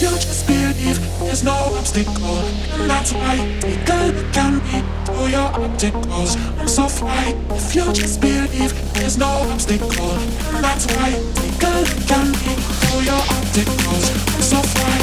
If you just believe, there's no obstacle. And that's why they can can be through your obstacles. I'm so fly. If you just believe, there's no obstacle. And that's why they can can be through your obstacles. I'm so fly.